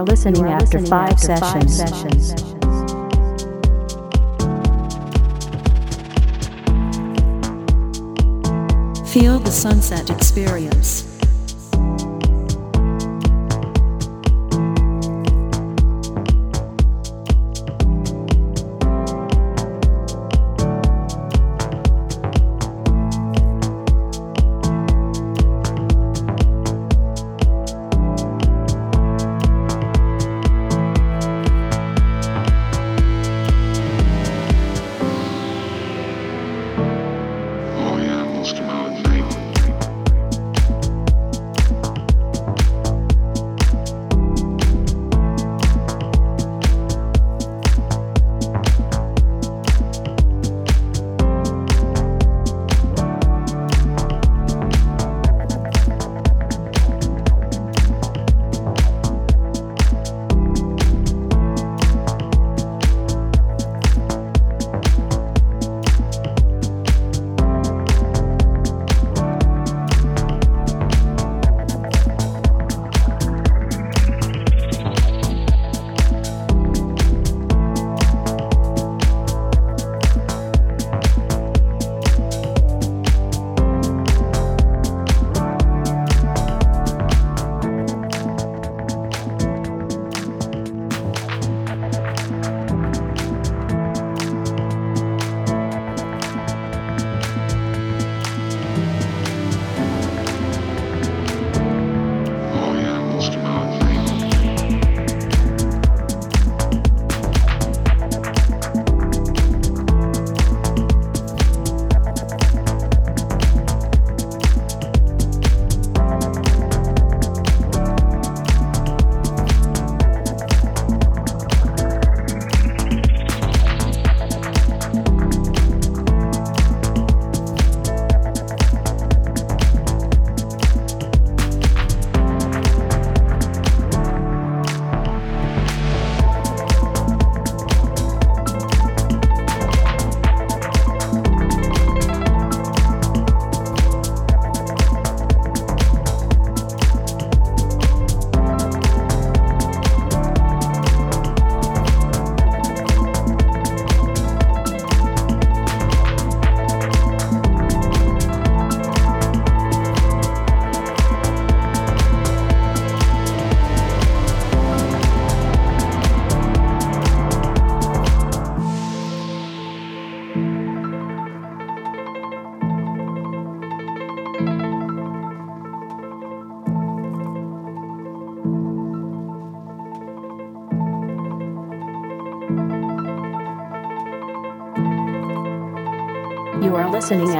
are listening, after, five sessions. Feel the sunset experience.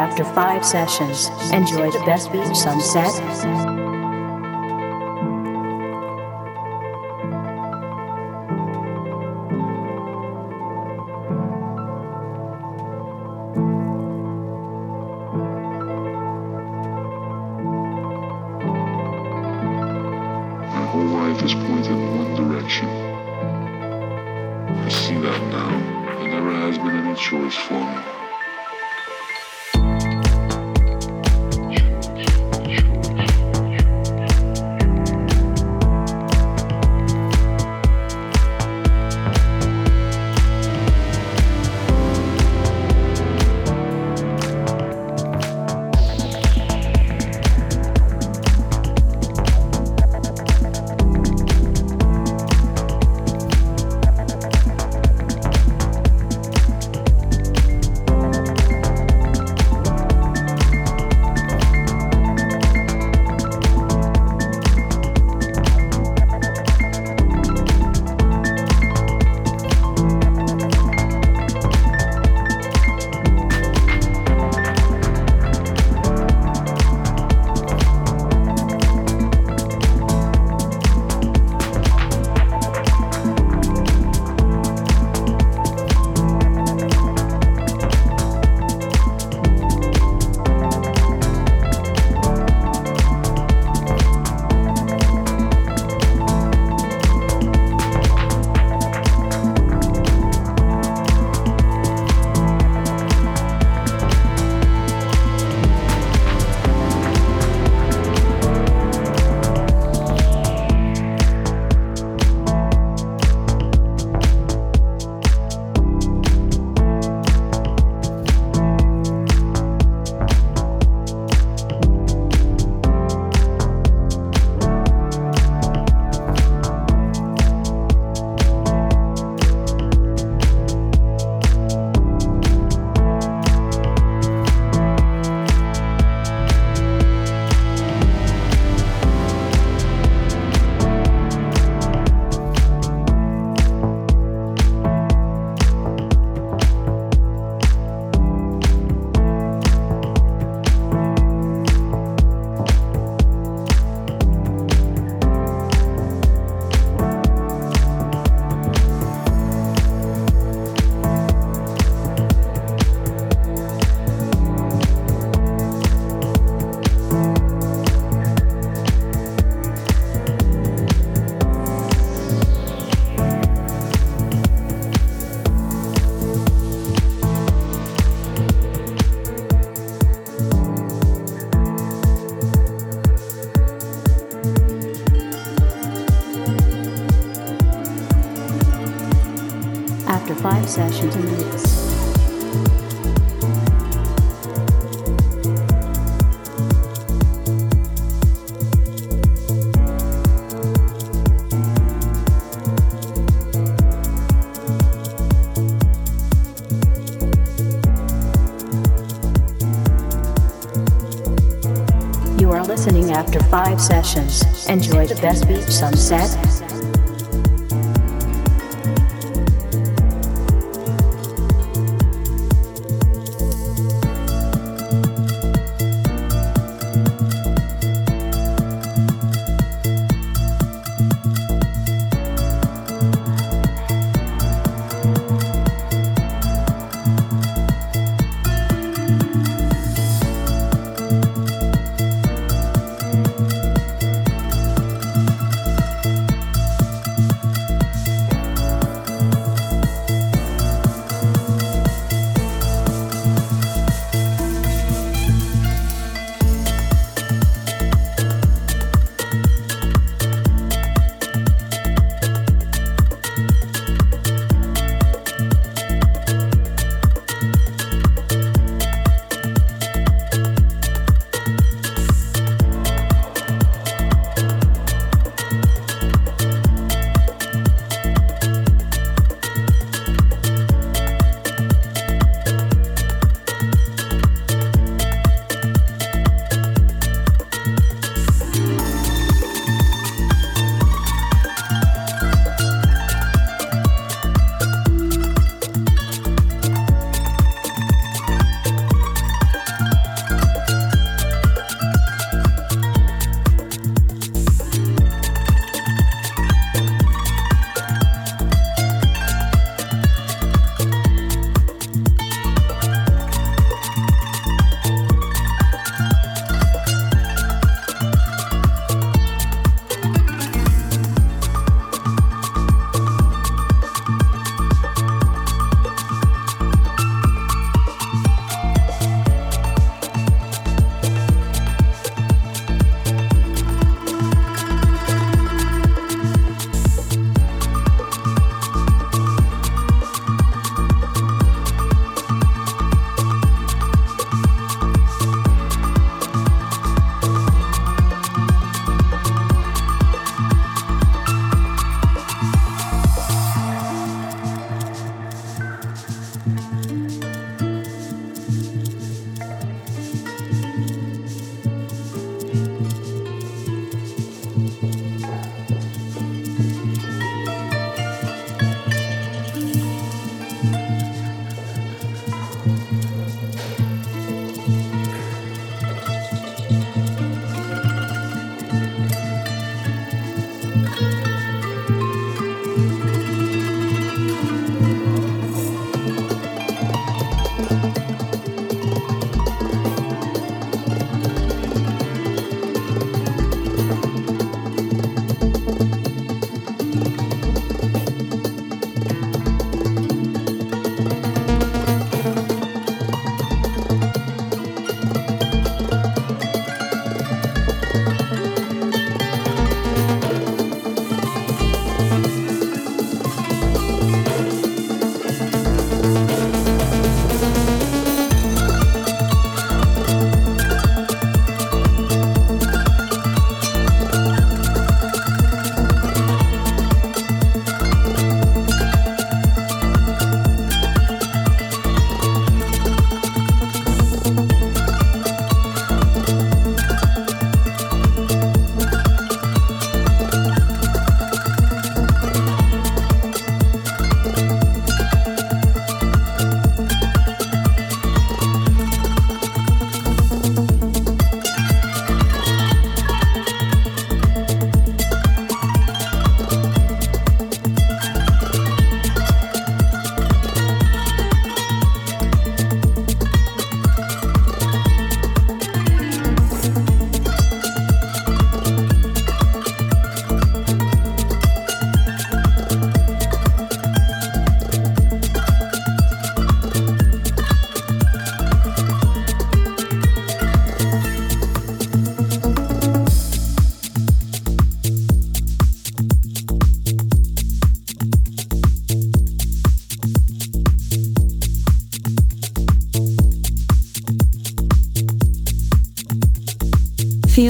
After five sessions. Enjoy the best beach sunset. My whole life is pointed in one direction. I see that now. There never has been any choice for me. Five sessions mix. You are listening after five sessions. Enjoy the best beach sunset.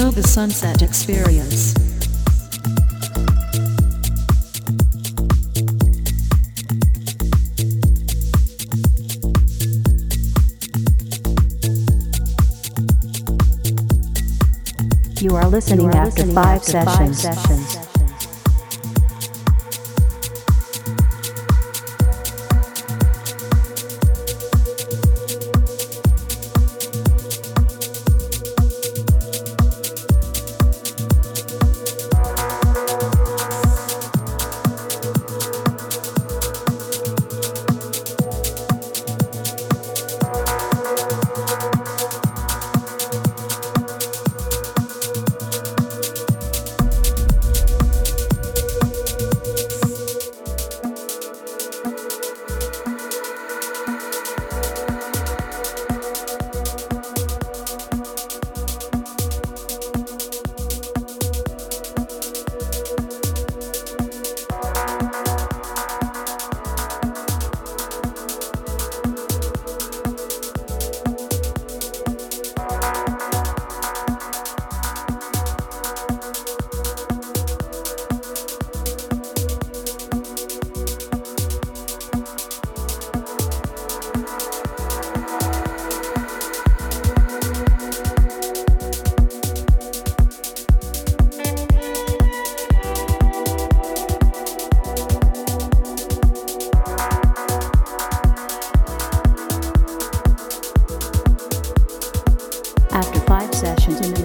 Feel the sunset experience. You are listening, You are after, listening five, after five sessions. sessions. Washington.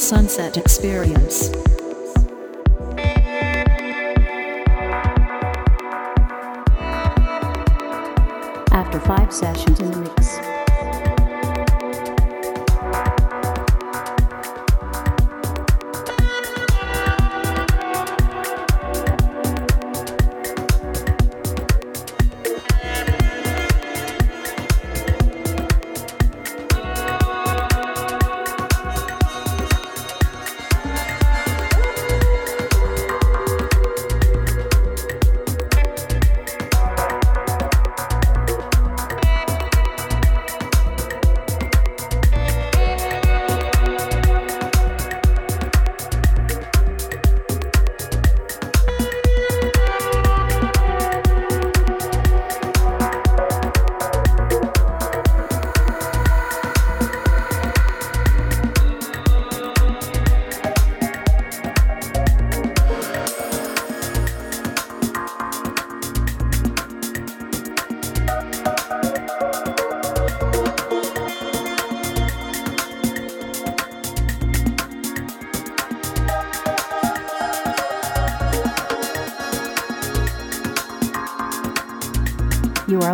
Sunset experience. After five sessions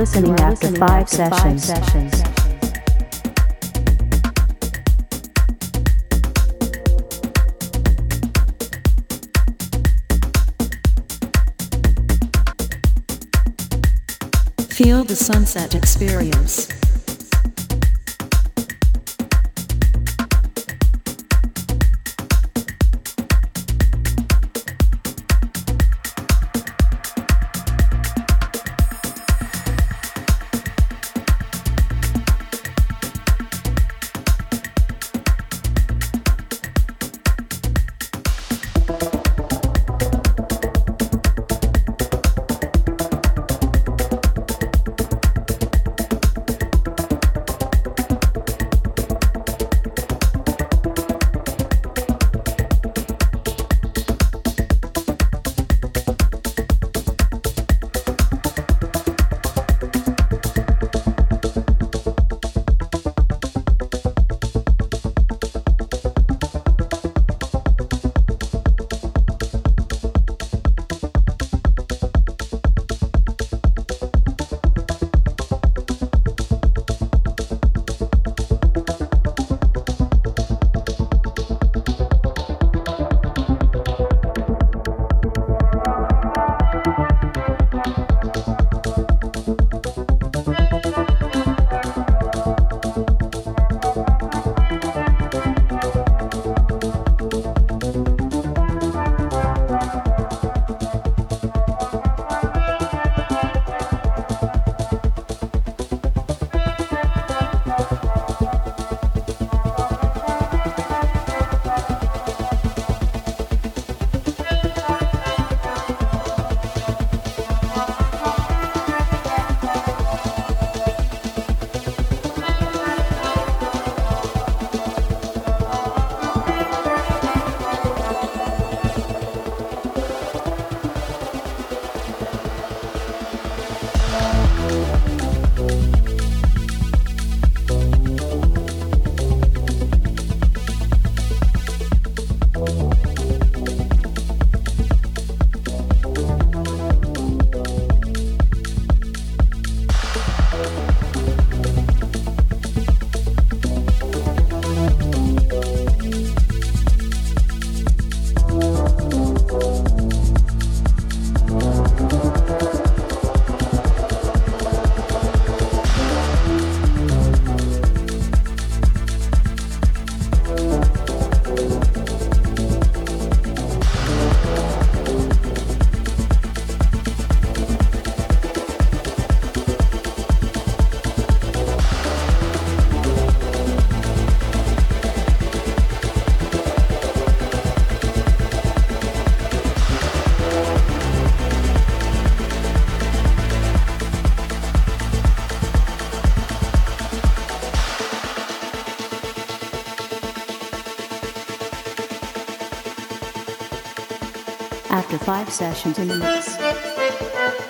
mix. You are listening after five sessions. listening after five sessions. Feel the sunset experience. Sessions in the mix.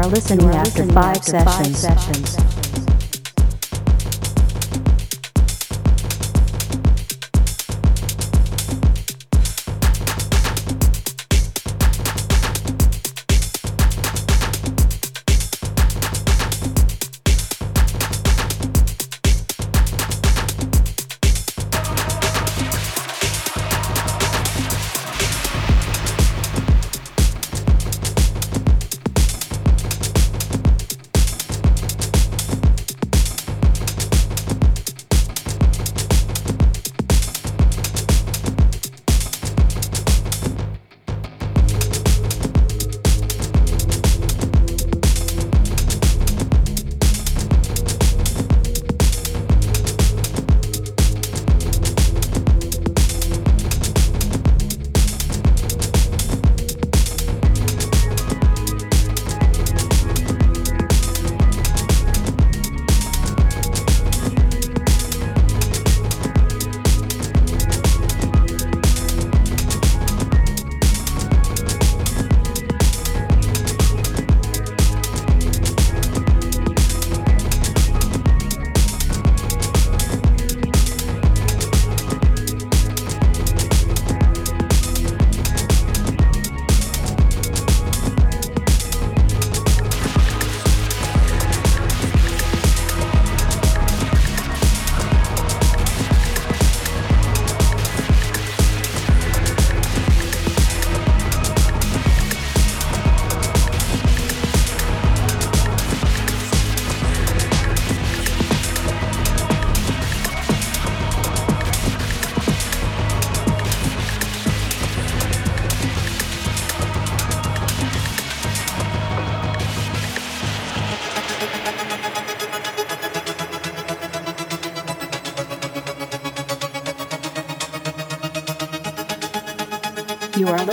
are listening after, five, after sessions. five sessions.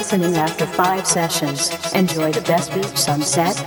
listening after five sessions. Enjoy the best beach sunset,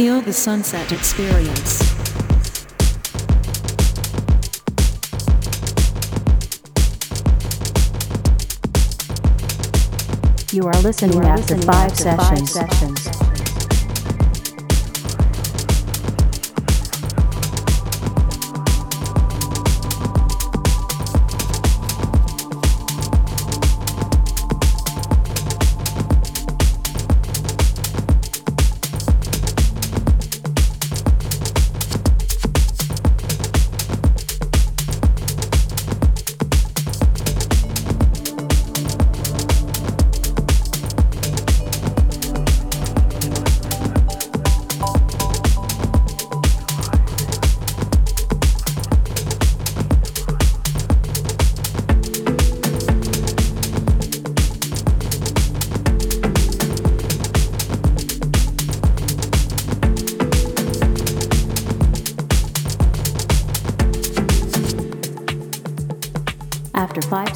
Feel the sunset experience. You are listening after five sessions. After five sessions in the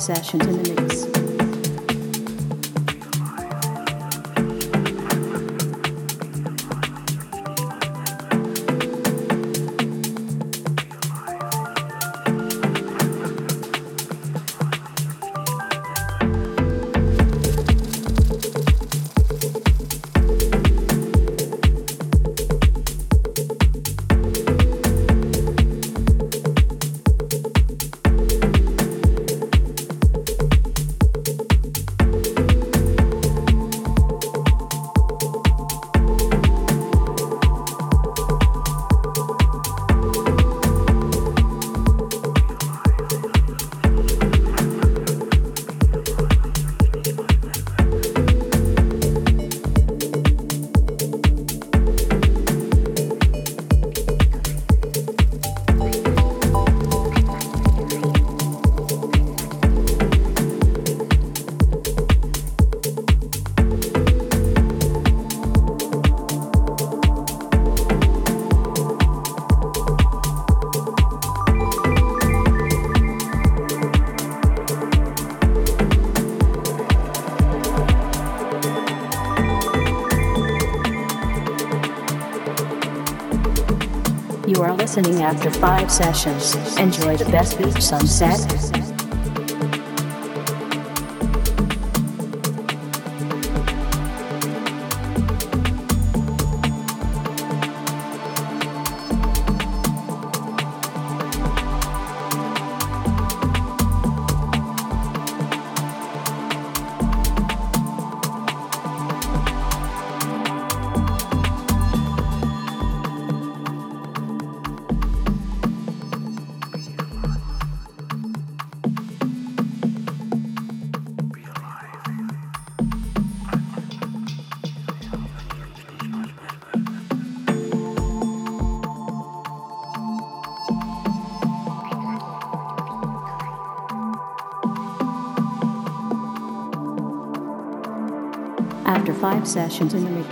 mix. You are listening after five sessions. Enjoy the best beach sunset. Sessions in the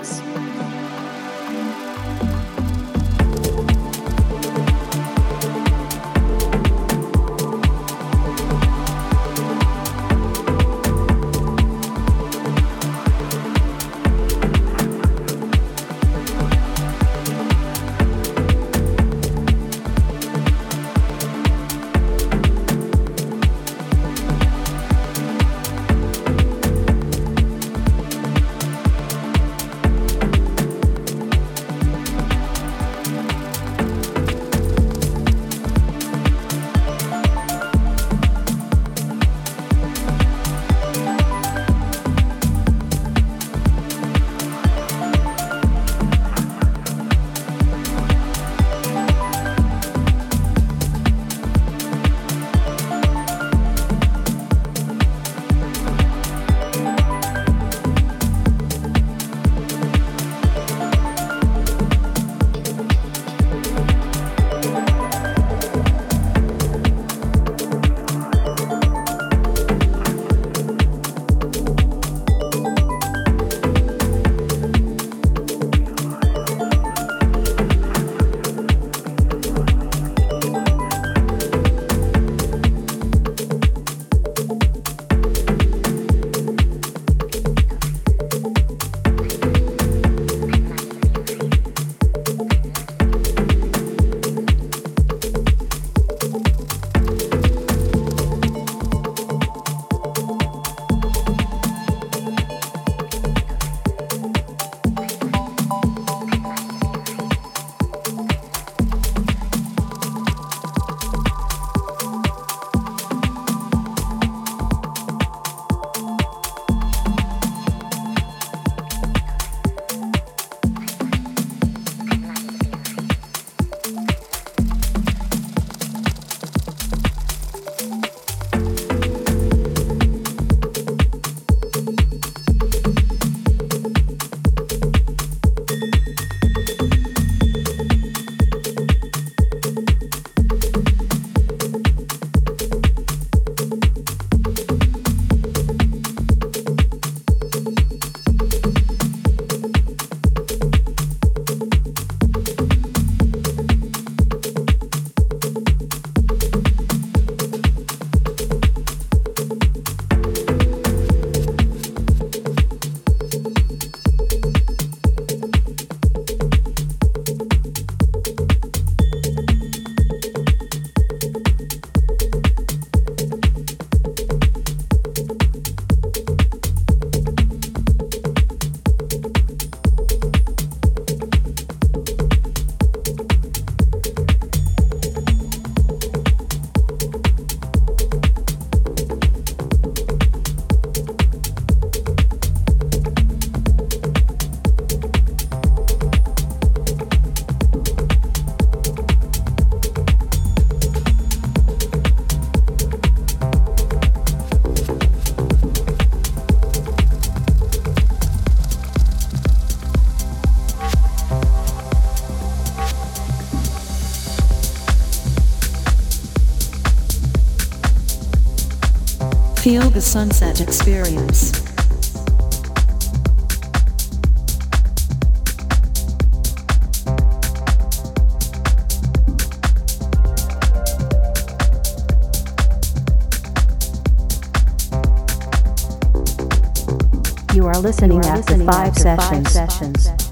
Feel the sunset experience. You are listening, you are after, listening five, after sessions. five sessions.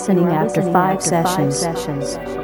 Listening, after, listening five, after sessions.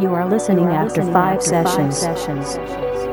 Five are listening, after, listening five after sessions. Five sessions.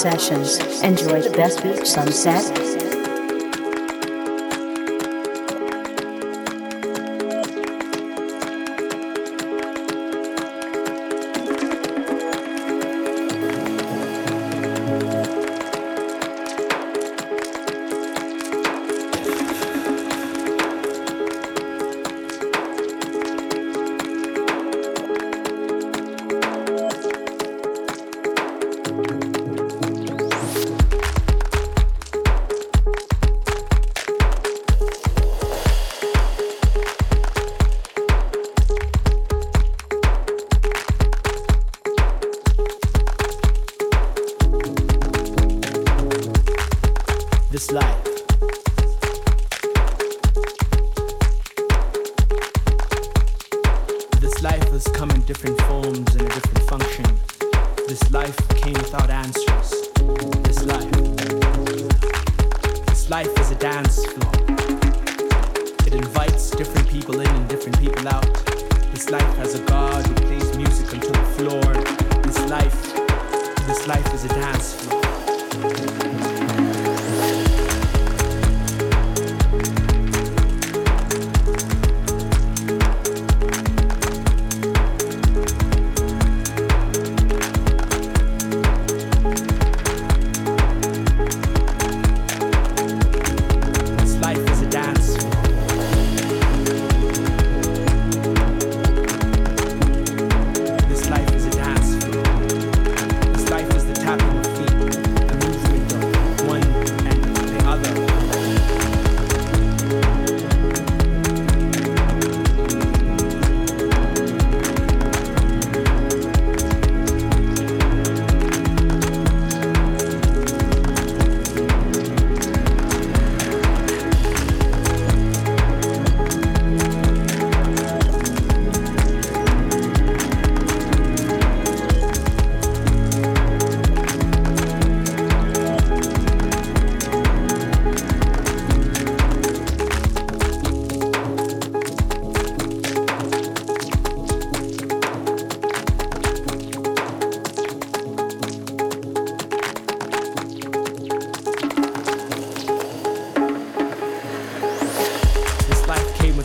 Sessions. Enjoy the best beach sunset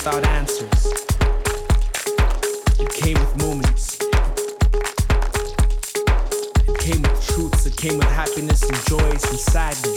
without answers. It came with moments. It came with truths. It came with happiness and joys and sadness.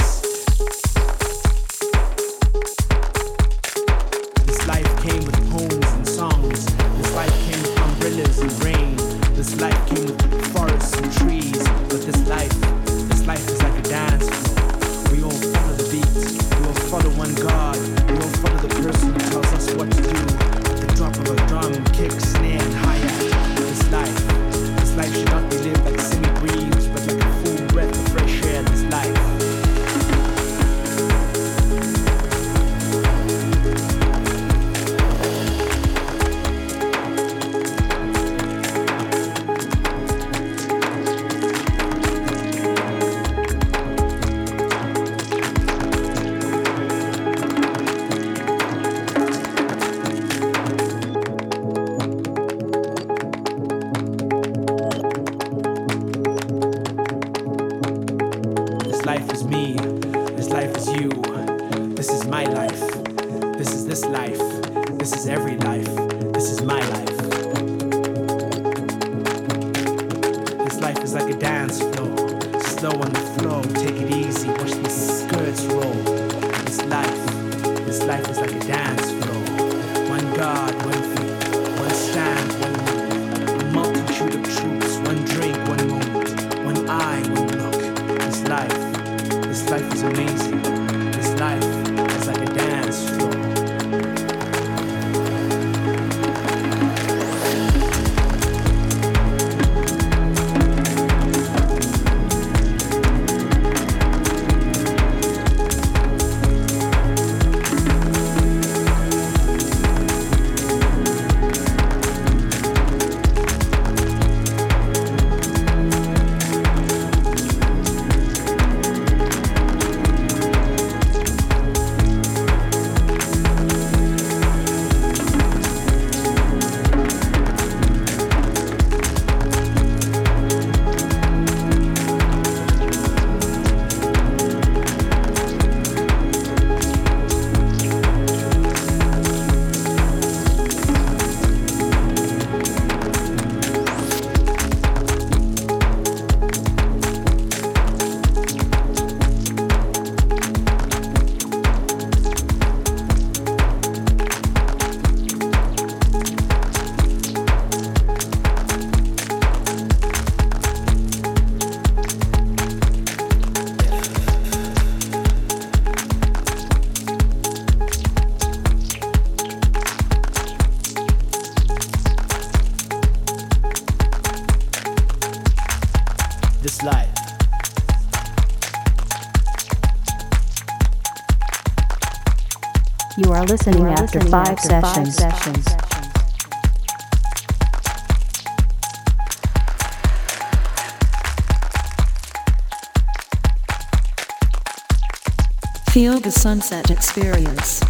Listening, are after, listening five, after sessions. five sessions. Feel the sunset experience.